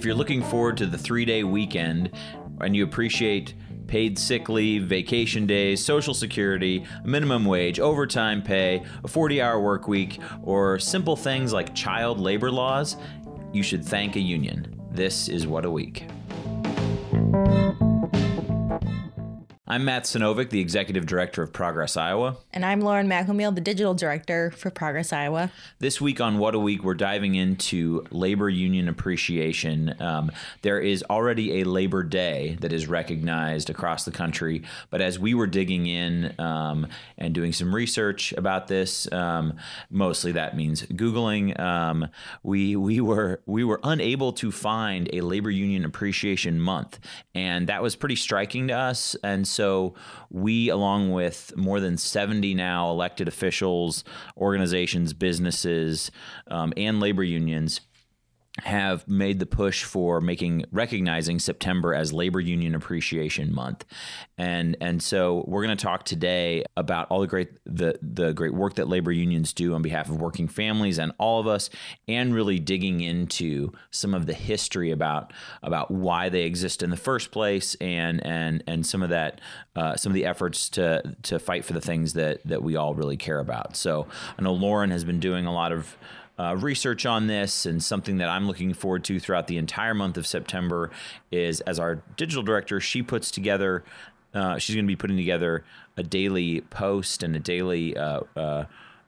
if you're looking forward to the three day weekend and you appreciate paid sick leave, vacation days, social security, minimum wage, overtime pay, a 40 hour work week, or simple things like child labor laws, you should thank a union. This is What a Week. I'm Matt Sinovic, the Executive Director of Progress Iowa. And I'm Lauren McElmeal, the Digital Director for Progress Iowa. This week on What a Week, we're diving into labor union appreciation. Um, there is already a Labor Day that is recognized across the country, but as we were digging in um, and doing some research about this, um, mostly that means Googling, um, we we were we were unable to find a labor union appreciation month, and that was pretty striking to us. And so so we, along with more than 70 now elected officials, organizations, businesses, um, and labor unions, have made the push for making recognizing September as Labor Union Appreciation Month, and and so we're going to talk today about all the great the the great work that labor unions do on behalf of working families and all of us, and really digging into some of the history about about why they exist in the first place, and and and some of that uh, some of the efforts to to fight for the things that that we all really care about. So I know Lauren has been doing a lot of uh, research on this and something that I'm looking forward to throughout the entire month of September is as our digital director, she puts together, uh, she's going to be putting together a daily post and a daily uh, uh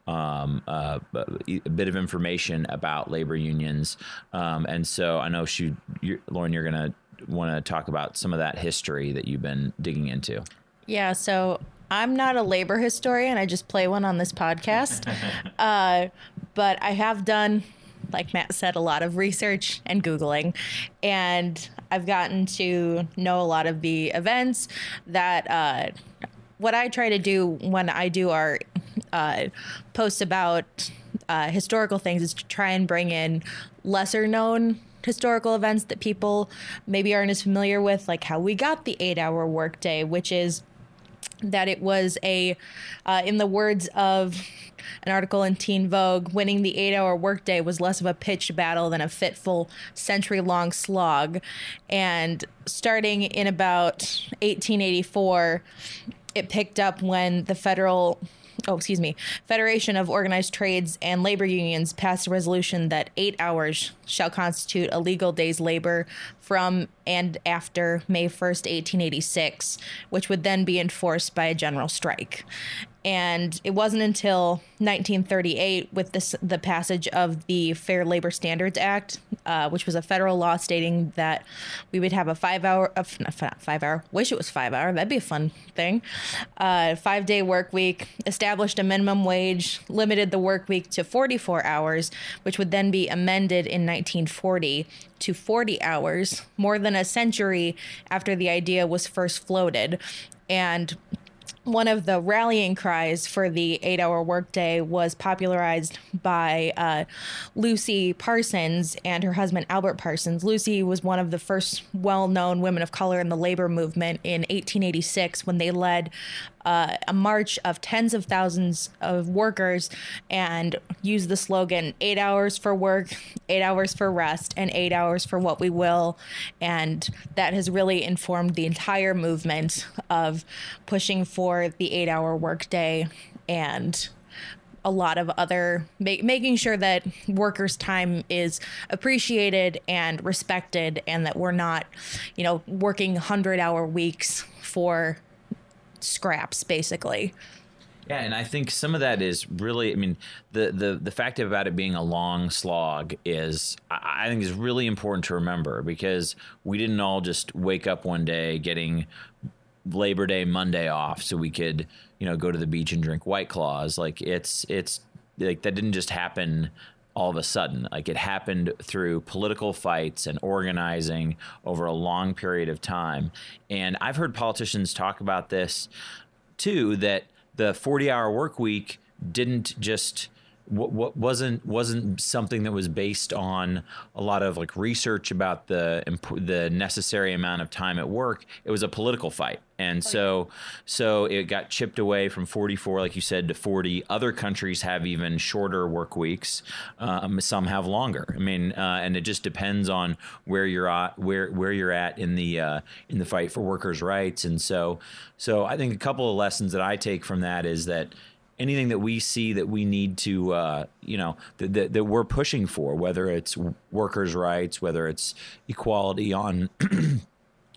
um, uh, a bit of information about labor unions. Um, and so I know she, you're, Lauren, you're going to want to talk about some of that history that you've been digging into. Yeah. So I'm not a labor historian. I just play one on this podcast. uh, but I have done, like Matt said, a lot of research and Googling. And I've gotten to know a lot of the events that uh, what I try to do when I do our uh, posts about uh, historical things is to try and bring in lesser known historical events that people maybe aren't as familiar with, like how we got the eight hour workday, which is that it was a, uh, in the words of an article in Teen Vogue, winning the eight hour workday was less of a pitched battle than a fitful century long slog. And starting in about 1884, it picked up when the federal oh, excuse me, Federation of Organized Trades and Labor Unions passed a resolution that eight hours shall constitute a legal day's labor from and after May 1st, 1886, which would then be enforced by a general strike. And it wasn't until 1938, with this, the passage of the Fair Labor Standards Act, uh, which was a federal law stating that we would have a five hour, uh, five hour, wish it was five hour, that'd be a fun thing, uh, five day work week, established a minimum wage, limited the work week to 44 hours, which would then be amended in 1940 to 40 hours, more than a century after the idea was first floated. And one of the rallying cries for the eight hour workday was popularized by uh, Lucy Parsons and her husband Albert Parsons. Lucy was one of the first well known women of color in the labor movement in 1886 when they led uh, a march of tens of thousands of workers and used the slogan eight hours for work, eight hours for rest, and eight hours for what we will. And that has really informed the entire movement of pushing for the eight hour workday and a lot of other ma- making sure that workers time is appreciated and respected and that we're not you know working 100 hour weeks for scraps basically. Yeah, and I think some of that is really, I mean, the the the fact about it being a long slog is, I think, is really important to remember because we didn't all just wake up one day getting Labor Day Monday off so we could, you know, go to the beach and drink White Claws. Like it's it's like that didn't just happen all of a sudden. Like it happened through political fights and organizing over a long period of time. And I've heard politicians talk about this too that the 40 hour work week didn't just what, what wasn't wasn't something that was based on a lot of like research about the the necessary amount of time at work. It was a political fight, and so so it got chipped away from 44, like you said, to 40. Other countries have even shorter work weeks. Um, some have longer. I mean, uh, and it just depends on where you're at, where where you're at in the uh, in the fight for workers' rights. And so so I think a couple of lessons that I take from that is that anything that we see that we need to, uh, you know, that, that, that, we're pushing for, whether it's workers' rights, whether it's equality on.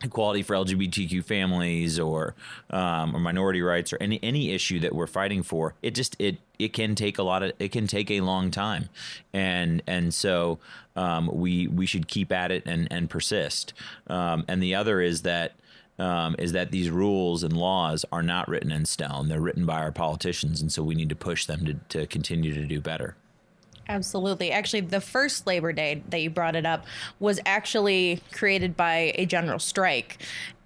equality for LGBTQ families or um, or minority rights or any any issue that we're fighting for it just it it can take a lot of it can take a long time and and so um, we we should keep at it and and persist um, and the other is that um, is that these rules and laws are not written in stone. They're written by our politicians, and so we need to push them to, to continue to do better. Absolutely. Actually, the first Labor Day that you brought it up was actually created by a general strike.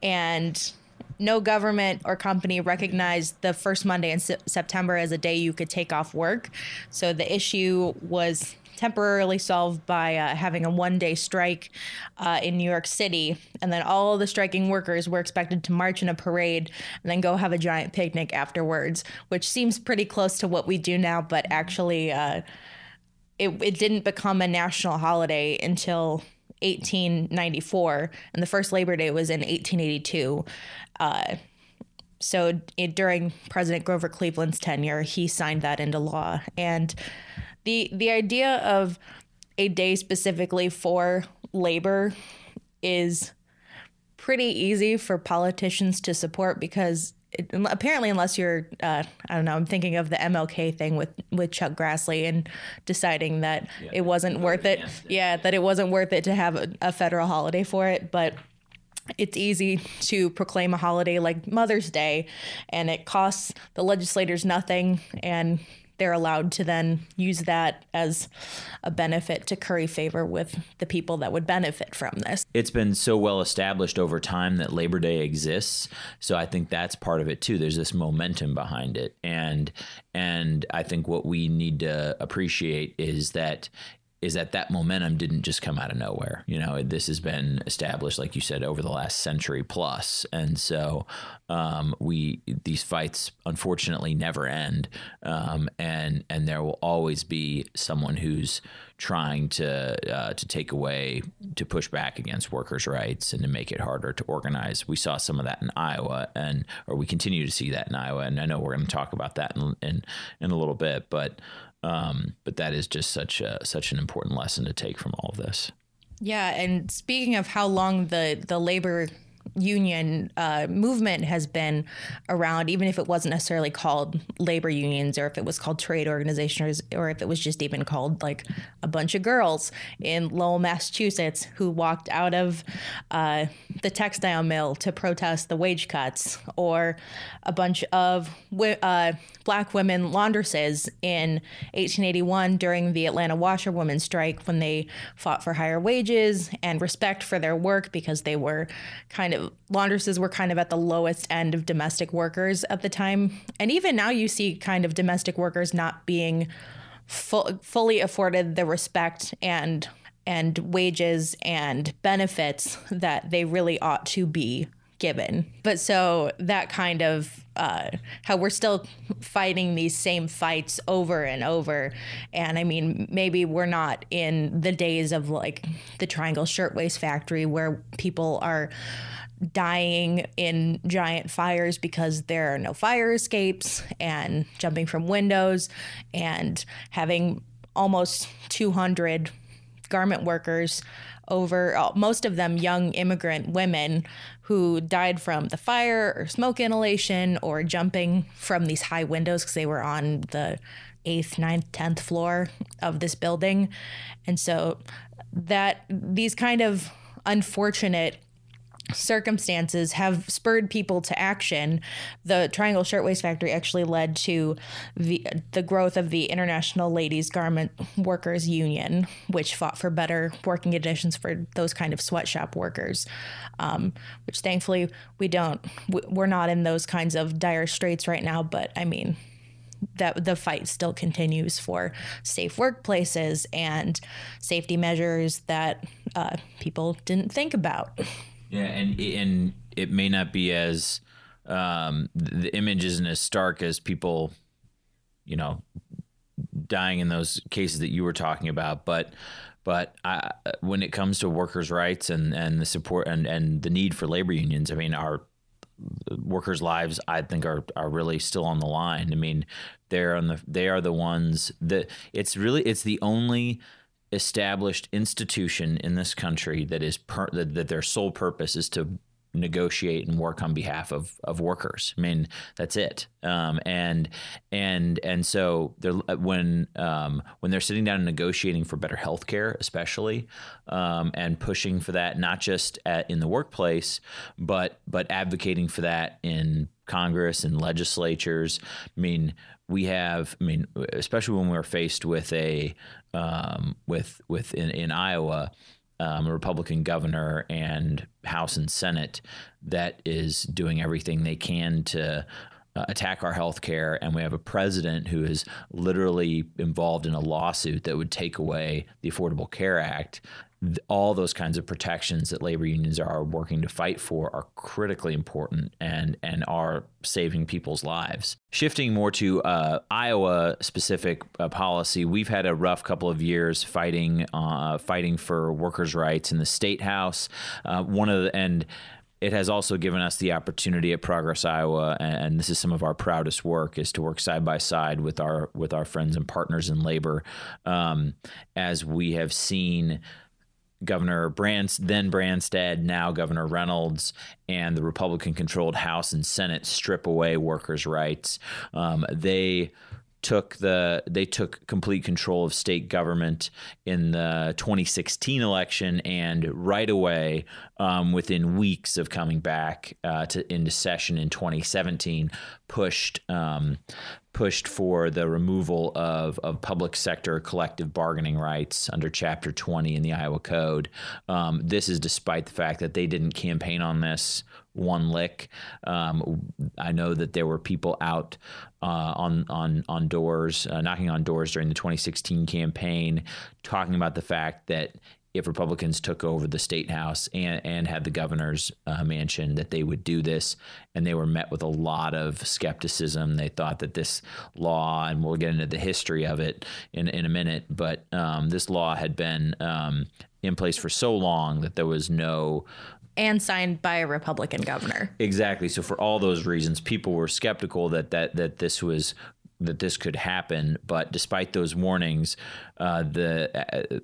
And no government or company recognized the first Monday in September as a day you could take off work. So the issue was temporarily solved by uh, having a one day strike uh, in New York City. And then all the striking workers were expected to march in a parade and then go have a giant picnic afterwards, which seems pretty close to what we do now, but actually, uh, it, it didn't become a national holiday until 1894, and the first Labor Day was in 1882. Uh, so it, during President Grover Cleveland's tenure, he signed that into law, and the the idea of a day specifically for labor is pretty easy for politicians to support because it, apparently unless you're uh, i don't know i'm thinking of the mlk thing with with chuck grassley and deciding that yeah, it wasn't worth it. it yeah that it wasn't worth it to have a, a federal holiday for it but it's easy to proclaim a holiday like Mother's Day, and it costs the legislators nothing, and they're allowed to then use that as a benefit to curry favor with the people that would benefit from this. It's been so well established over time that Labor Day exists, so I think that's part of it too. There's this momentum behind it, and and I think what we need to appreciate is that is that that momentum didn't just come out of nowhere. You know, this has been established, like you said, over the last century plus, and so um, we these fights unfortunately never end, um, and and there will always be someone who's trying to uh, to take away to push back against workers' rights and to make it harder to organize. We saw some of that in Iowa, and or we continue to see that in Iowa, and I know we're going to talk about that in in, in a little bit, but. Um, but that is just such a, such an important lesson to take from all of this. Yeah, and speaking of how long the the labor union uh, movement has been around, even if it wasn't necessarily called labor unions or if it was called trade organizations or if it was just even called like a bunch of girls in Lowell, Massachusetts, who walked out of uh, the textile mill to protest the wage cuts, or a bunch of uh, black women laundresses in 1881 during the Atlanta washerwomen strike when they fought for higher wages and respect for their work because they were kind of laundresses were kind of at the lowest end of domestic workers at the time. And even now, you see kind of domestic workers not being fu- fully afforded the respect and and wages and benefits that they really ought to be given. But so that kind of uh, how we're still fighting these same fights over and over. And I mean, maybe we're not in the days of like the Triangle Shirtwaist Factory where people are dying in giant fires because there are no fire escapes and jumping from windows and having almost 200 garment workers over uh, most of them young immigrant women who died from the fire or smoke inhalation or jumping from these high windows because they were on the eighth, ninth, tenth floor of this building. And so that these kind of unfortunate circumstances have spurred people to action. The Triangle Shirtwaist Factory actually led to the the growth of the International Ladies Garment Workers Union, which fought for better working conditions for those kind of sweatshop workers. Um, which thankfully we don't. We're not in those kinds of dire straits right now. But I mean, that the fight still continues for safe workplaces and safety measures that uh, people didn't think about. Yeah, and and it may not be as um, the image isn't as stark as people, you know, dying in those cases that you were talking about, but but I, when it comes to workers' rights and, and the support and, and the need for labor unions, I mean, our workers' lives, I think, are are really still on the line. I mean, they're on the they are the ones that it's really it's the only established institution in this country that is per, that, that their sole purpose is to negotiate and work on behalf of, of workers. I mean, that's it. Um, and and and so they're when um, when they're sitting down and negotiating for better health care, especially, um, and pushing for that not just at, in the workplace, but but advocating for that in Congress and legislatures. I mean, we have. I mean, especially when we're faced with a um, with with in, in Iowa um, a Republican governor and House and Senate that is doing everything they can to uh, attack our health care. And we have a president who is literally involved in a lawsuit that would take away the Affordable Care Act all those kinds of protections that labor unions are working to fight for are critically important and and are saving people's lives. Shifting more to uh, Iowa specific uh, policy, we've had a rough couple of years fighting uh, fighting for workers' rights in the state house. Uh, one of the and it has also given us the opportunity at Progress Iowa, and this is some of our proudest work, is to work side by side with our with our friends and partners in labor, um, as we have seen Governor Brands, then Branstad, now Governor Reynolds, and the Republican controlled House and Senate strip away workers' rights. Um, they took the they took complete control of state government in the 2016 election and right away um, within weeks of coming back uh, to into session in 2017 pushed um, pushed for the removal of, of public sector collective bargaining rights under Chapter 20 in the Iowa Code. Um, this is despite the fact that they didn't campaign on this one lick. Um, I know that there were people out uh, on on on doors, uh, knocking on doors during the 2016 campaign, talking about the fact that if Republicans took over the state house and, and had the governor's uh, mansion, that they would do this. And they were met with a lot of skepticism. They thought that this law, and we'll get into the history of it in, in a minute, but um, this law had been um, in place for so long that there was no and signed by a Republican governor. Exactly. So for all those reasons, people were skeptical that that that this was that this could happen. But despite those warnings, uh, the uh,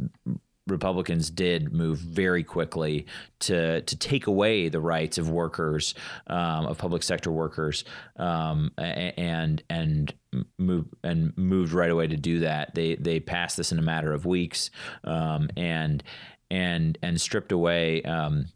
Republicans did move very quickly to to take away the rights of workers, um, of public sector workers, um, and and move and moved right away to do that. They they passed this in a matter of weeks, um, and and and stripped away. Um,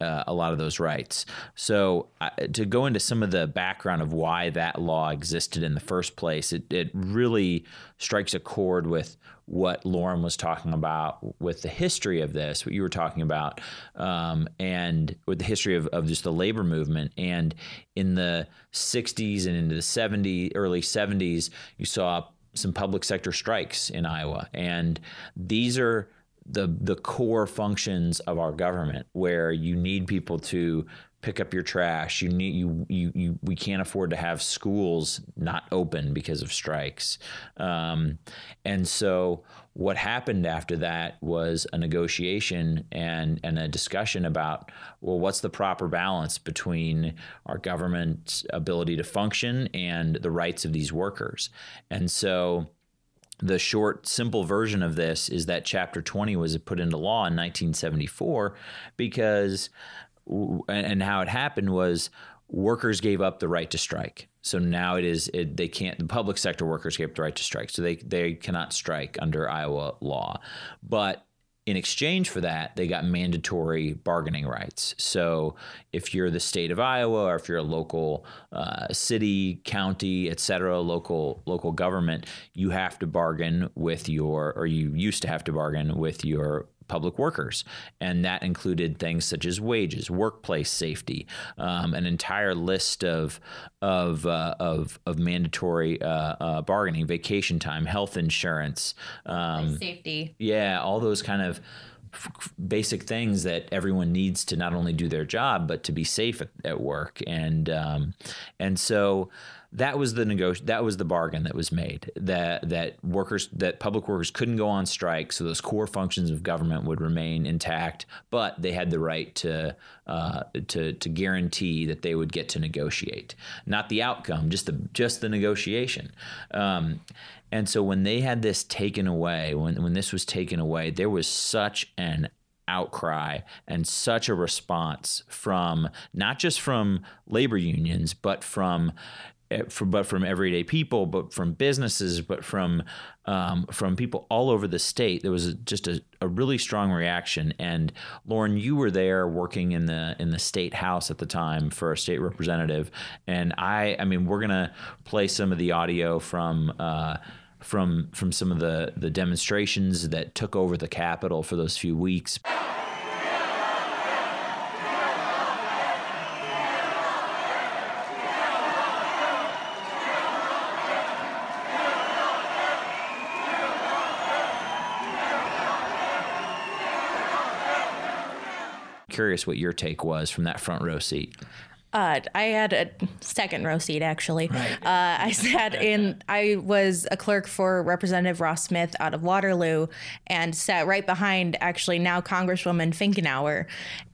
uh, a lot of those rights. So, uh, to go into some of the background of why that law existed in the first place, it, it really strikes a chord with what Lauren was talking about with the history of this, what you were talking about, um, and with the history of, of just the labor movement. And in the 60s and into the 70s, early 70s, you saw some public sector strikes in Iowa. And these are the the core functions of our government where you need people to pick up your trash. You need you you, you we can't afford to have schools not open because of strikes. Um, and so what happened after that was a negotiation and and a discussion about well what's the proper balance between our government's ability to function and the rights of these workers? And so the short, simple version of this is that Chapter 20 was put into law in 1974 because, and how it happened was workers gave up the right to strike. So now it is it, they can't the public sector workers gave up the right to strike. So they they cannot strike under Iowa law. But in exchange for that, they got mandatory bargaining rights. So if you're the state of Iowa, or if you're a local uh, city, county, et cetera, local local government, you have to bargain with your, or you used to have to bargain with your public workers, and that included things such as wages, workplace safety, um, an entire list of of uh, of, of mandatory uh, uh, bargaining, vacation time, health insurance, um, Safety. yeah, all those kind of basic things that everyone needs to not only do their job but to be safe at, at work, and um, and so that was the negoti- that was the bargain that was made that that workers that public workers couldn't go on strike so those core functions of government would remain intact but they had the right to uh, to to guarantee that they would get to negotiate. Not the outcome just the just the negotiation. Um, and so when they had this taken away when when this was taken away there was such an outcry and such a response from not just from labor unions but from eh, but from everyday people, but from businesses, but from um, from people all over the state. There was a, just a, a really strong reaction. And Lauren, you were there working in the in the state house at the time for a state representative. And I, I mean, we're gonna play some of the audio from. Uh, from from some of the the demonstrations that took over the Capitol for those few weeks. Curious what your take was from that front row seat. Uh, I had a second row seat actually. Uh, I sat in. I was a clerk for Representative Ras Smith out of Waterloo, and sat right behind actually now Congresswoman Finkenauer,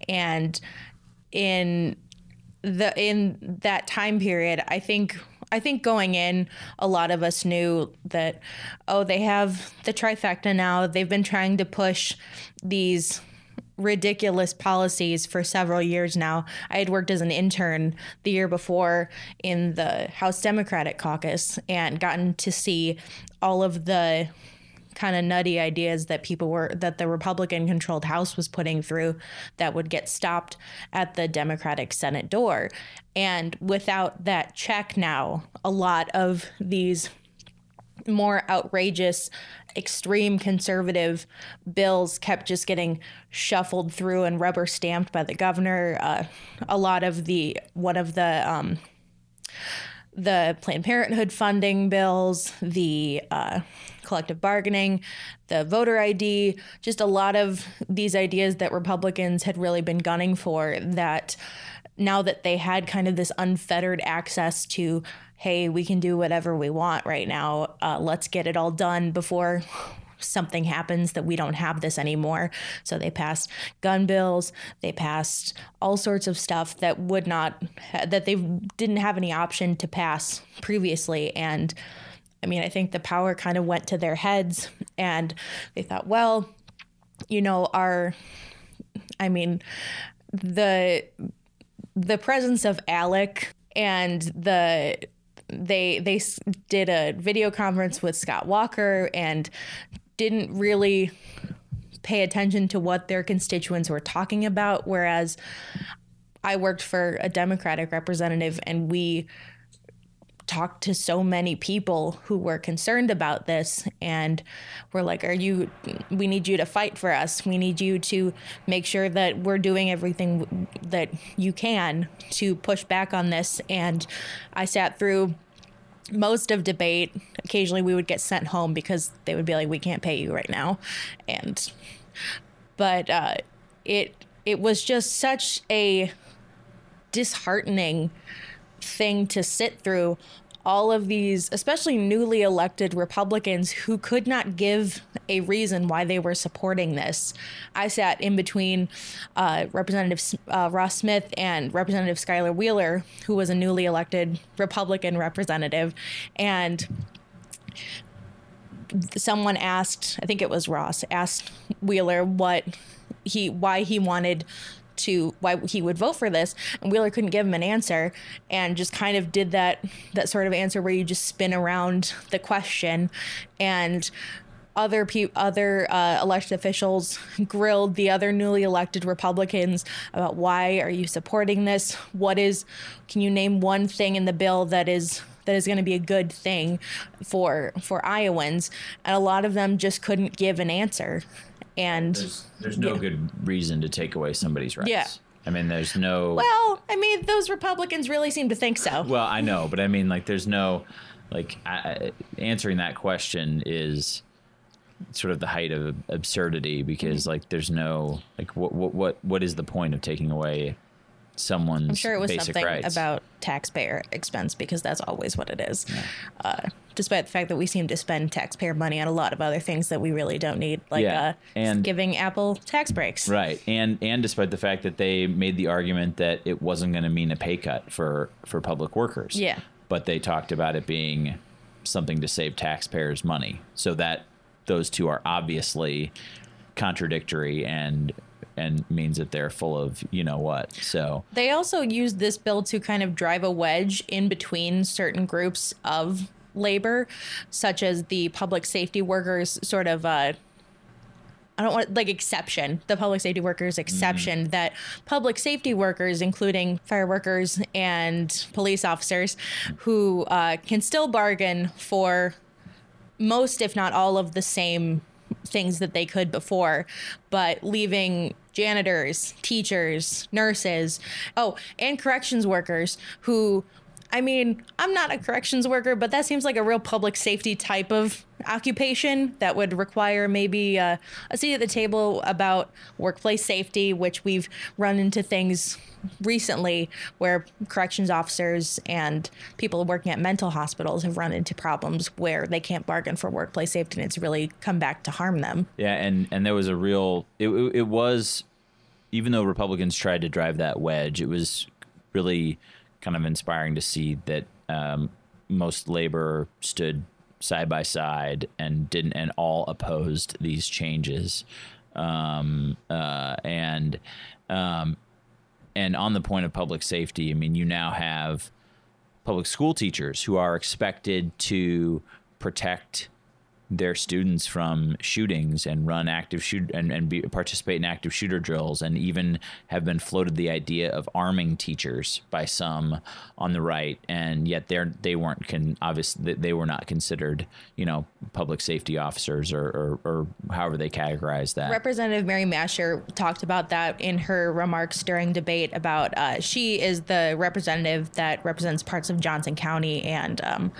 and in the in that time period, I think I think going in, a lot of us knew that oh, they have the trifecta now. They've been trying to push these ridiculous policies for several years now. I had worked as an intern the year before in the House Democratic caucus and gotten to see all of the kind of nutty ideas that people were that the Republican controlled House was putting through that would get stopped at the Democratic Senate door. And without that check now, a lot of these more outrageous, extreme conservative bills kept just getting shuffled through and rubber stamped by the governor. Uh, a lot of the one of the um, the Planned Parenthood funding bills, the uh, collective bargaining, the voter ID, just a lot of these ideas that Republicans had really been gunning for that now that they had kind of this unfettered access to, hey, we can do whatever we want right now, uh, let's get it all done before something happens that we don't have this anymore. So they passed gun bills, they passed all sorts of stuff that would not, that they didn't have any option to pass previously. And I mean, I think the power kind of went to their heads and they thought, well, you know, our, I mean, the, the presence of ALEC and the they they did a video conference with Scott Walker and didn't really pay attention to what their constituents were talking about whereas I worked for a Democratic representative and we talked to so many people who were concerned about this and we're like are you we need you to fight for us. We need you to make sure that we're doing everything that you can to push back on this. And i sat through most of debate. Occasionally we would get sent home because they would be like we can't pay you right now. And but uh, it it was just such a disheartening thing to sit through all of these, especially newly elected Republicans who could not give a reason why they were supporting this. I sat in between uh, Representative uh, Ras Smith and Representative Skyler Wheeler, who was a newly elected Republican representative, and someone asked, I think it was Ras, asked Wheeler what he why he wanted to why he would vote for this and Wheeler couldn't give him an answer and just kind of did that that sort of answer where you just spin around the question and other pe- other uh, elected officials grilled the other newly elected Republicans about why are you supporting this? What is? Can you name one thing in the bill that is that is going to be a good thing for for Iowans? And a lot of them just couldn't give an answer. And There's, there's no Yeah. good reason to take away somebody's rights. Yeah. I mean, there's no. well, I mean, those Republicans really seem to think so. Well, I know, but I mean, like, there's no, like, I, answering that question is sort of the height of absurdity because, like, there's no, like, what, what, what, what is the point of taking away someone's I'm sure it was something rights? about taxpayer expense because that's always what it is. Uh, despite the fact that we seem to spend taxpayer money on a lot of other things that we really don't need, like Yeah, uh, and- giving Apple tax breaks. Right, and and despite the fact that they made the argument that it wasn't going to mean a pay cut for for public workers, Yeah. but they talked about it being something to save taxpayers money. So that those two are obviously contradictory and and means that they're full of you know what. So They also used this bill to kind of drive a wedge in between certain groups of labor, such as the public safety workers, sort of. Uh, I don't want like exception, the public safety workers exception that public safety workers, including fire workers and police officers, who uh, can still bargain for most, if not all, of the same things that they could before, but leaving janitors, teachers, nurses, oh, and corrections workers who. I mean, I'm not a corrections worker, but that seems like a real public safety type of occupation that would require maybe uh, a seat at the table about workplace safety, which we've run into things recently where corrections officers and people working at mental hospitals have run into problems where they can't bargain for workplace safety and it's really come back to harm them. yeah, and and there was a real it it it was even though Republicans tried to drive that wedge, it was really kind of inspiring to see that um, most labor stood side by side and didn't and all opposed these changes. Um, uh, and um, and on the point of public safety, I mean, you now have public school teachers who are expected to protect their students from shootings and run active shoot and, and be, participate in active shooter drills and even have been floated the idea of arming teachers by some on the right and yet they're they weren't can obviously they were not considered you know public safety officers or or, or however they categorize that. Representative Mary Mascher talked about that in her remarks during debate about uh, she is the representative that represents parts of Johnson County, and um,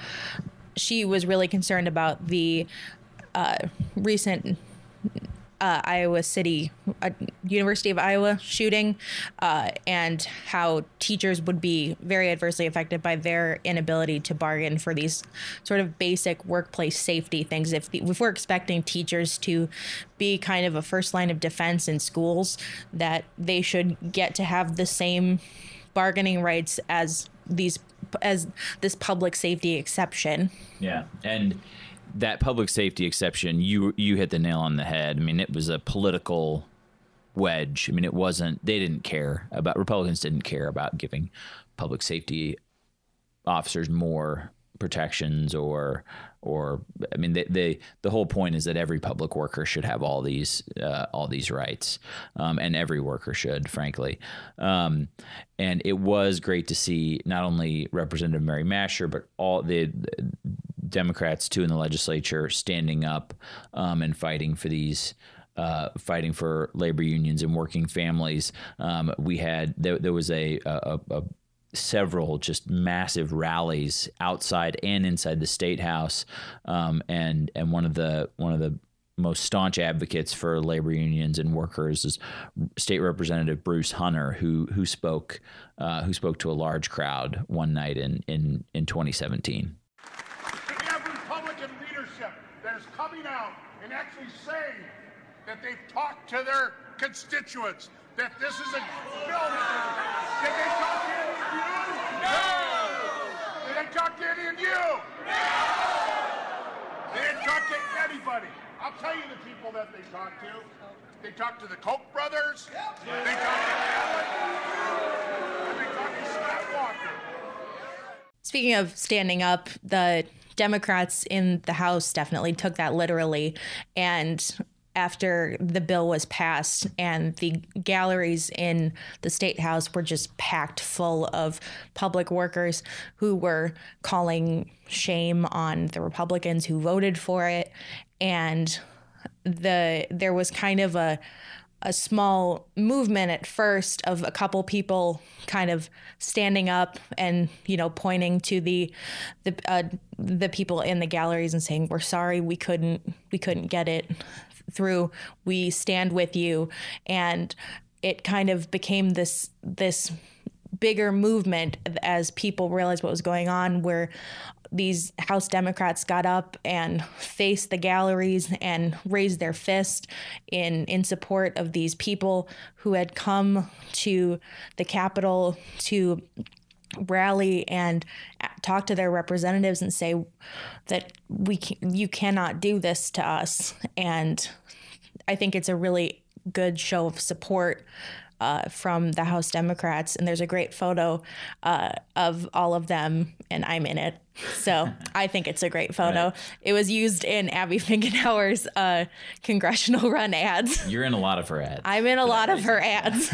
she was really concerned about the uh, recent uh, Iowa City, uh, University of Iowa shooting, uh, and how teachers would be very adversely affected by their inability to bargain for these sort of basic workplace safety things. If, the, if we're expecting teachers to be kind of a first line of defense in schools, that they should get to have the same bargaining rights as these as this public safety exception. Yeah, and that public safety exception, you you hit the nail on the head. I mean, it was a political wedge. I mean, it wasn't. They didn't care about Republicans. Didn't care about giving public safety officers more protections or or I mean they, they the whole point is that every public worker should have all these uh, all these rights um, and every worker should frankly um, and it was great to see not only Representative Mary Mascher but all the Democrats too in the legislature standing up um, and fighting for these uh, fighting for labor unions and working families. Um, we had there, there was a, a, a several just massive rallies outside and inside the state house, um, and and one of the one of the most staunch advocates for labor unions and workers is State Representative Bruce Hunter, who who spoke uh, who spoke to a large crowd one night in in in 2017. to every Republican leadership that is coming out and actually saying that they've talked to their constituents, that this is a bill that they to any of you? No! They Did they talk to any of you? No! They didn't talk to anybody. I'll tell you the people that they talked to. They talked to the Koch brothers. They talked to Alan. They talked to Scott Walker. Speaking of standing up, the Democrats in the House definitely took that literally. And after the bill was passed and the galleries in the state house were just packed full of public workers who were calling shame on the Republicans who voted for it. And the there was kind of a a small movement at first of a couple people kind of standing up and you know pointing to the the uh, the people in the galleries and saying we're sorry we couldn't we couldn't get it through we stand with you. And it kind of became this this bigger movement as people realized what was going on where these House Democrats got up and faced the galleries and raised their fist in in support of these people who had come to the Capitol to rally and talk to their representatives and say that we can, you cannot do this to us. And I think it's a really good show of support uh, from the House Democrats, and there's a great photo uh, of all of them, and I'm in it. So I think it's a great photo. Right. It was used in Abby Finkenauer's uh, congressional run ads. You're in a lot of her ads. I'm in a lot of her ads.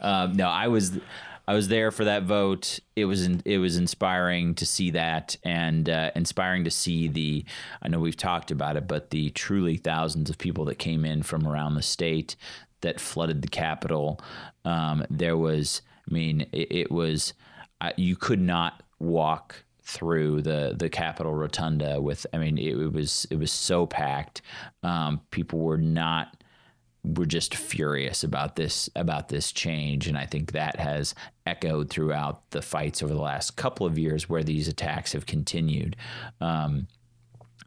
um, no, I was. I was there for that vote. It was in, it was inspiring to see that, and uh, inspiring to see the. I know we've talked about it, but the truly thousands of people that came in from around the state that flooded the Capitol. Um, there was, I mean, it, it was, uh, you could not walk through the the Capitol Rotunda with. I mean, it, it was it was so packed. Um, people were not were just furious about this about this change, and I think that has echoed throughout the fights over the last couple of years where these attacks have continued. Um,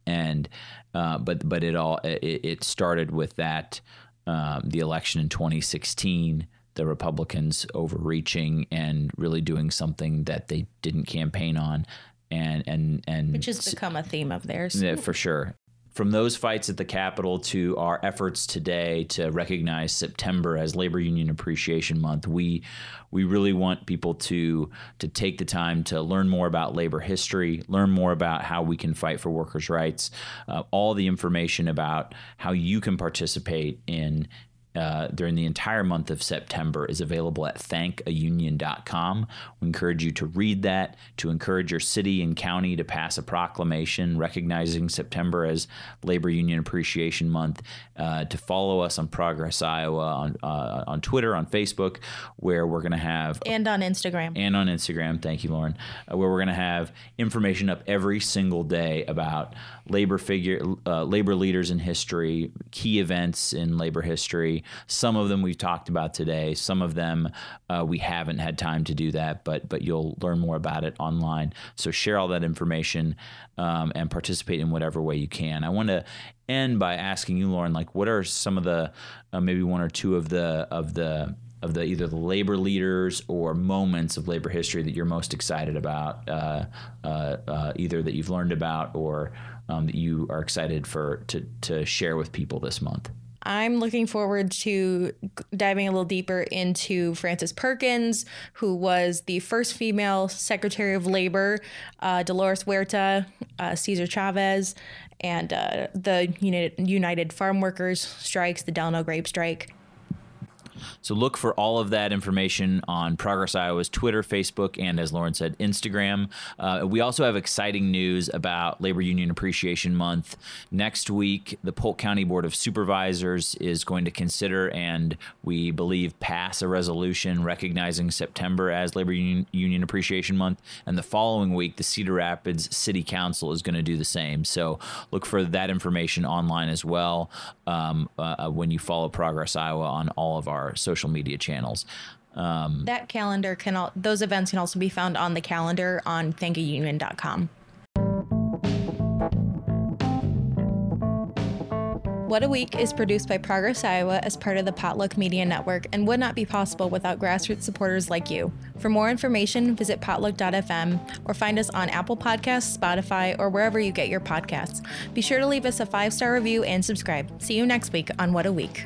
and uh, but but it all it, it started with that um, the election in 2016, the Republicans overreaching and really doing something that they didn't campaign on, and and and which has become a theme of theirs. For sure from those fights at the Capitol to our efforts today to recognize September as Labor Union Appreciation Month, we we really want people to to take the time to learn more about labor history, learn more about how we can fight for workers' rights, uh, all the information about how you can participate in uh, during the entire month of September is available at thankaunion.com. We encourage you to read that, to encourage your city and county to pass a proclamation recognizing September as Labor Union Appreciation Month, uh, to follow us on Progress Iowa on, uh, on Twitter, on Facebook, where we're going to have. And on Instagram. And on Instagram. Thank you, Lauren. Uh, where we're going to have information up every single day about labor figure, uh, labor leaders in history, key events in labor history. Some of them we've talked about today. Some of them uh, we haven't had time to do that, but but you'll learn more about it online. So share all that information um, and participate in whatever way you can. I want to end by asking you, Lauren, like what are some of the uh, maybe one or two of the of the of the either the labor leaders or moments of labor history that you're most excited about, uh, uh, uh, either that you've learned about or um, that you are excited for to to share with people this month? I'm looking forward to diving a little deeper into Frances Perkins, who was the first female Secretary of Labor, uh, Dolores Huerta, uh, Cesar Chavez, and uh, the United, United Farm Workers strikes, the Delano Grape Strike. So look for all of that information on Progress Iowa's Twitter, Facebook, and as Lauren said, Instagram. Uh, we also have exciting news about Labor Union Appreciation Month. Next week, the Polk County Board of Supervisors is going to consider and we believe pass a resolution recognizing September as Labor Union, Union Appreciation Month. And the following week, the Cedar Rapids City Council is going to do the same. So look for that information online as well um, uh, when you follow Progress Iowa on all of our our social media channels. Um, that calendar can all those events can also be found on the calendar on thankunion.com. What a Week is produced by Progress Iowa as part of the Potluck Media Network and would not be possible without grassroots supporters like you. For more information, visit potluck.fm or find us on Apple Podcasts, Spotify, or wherever you get your podcasts. Be sure to leave us a five star review and subscribe. See you next week on What a Week.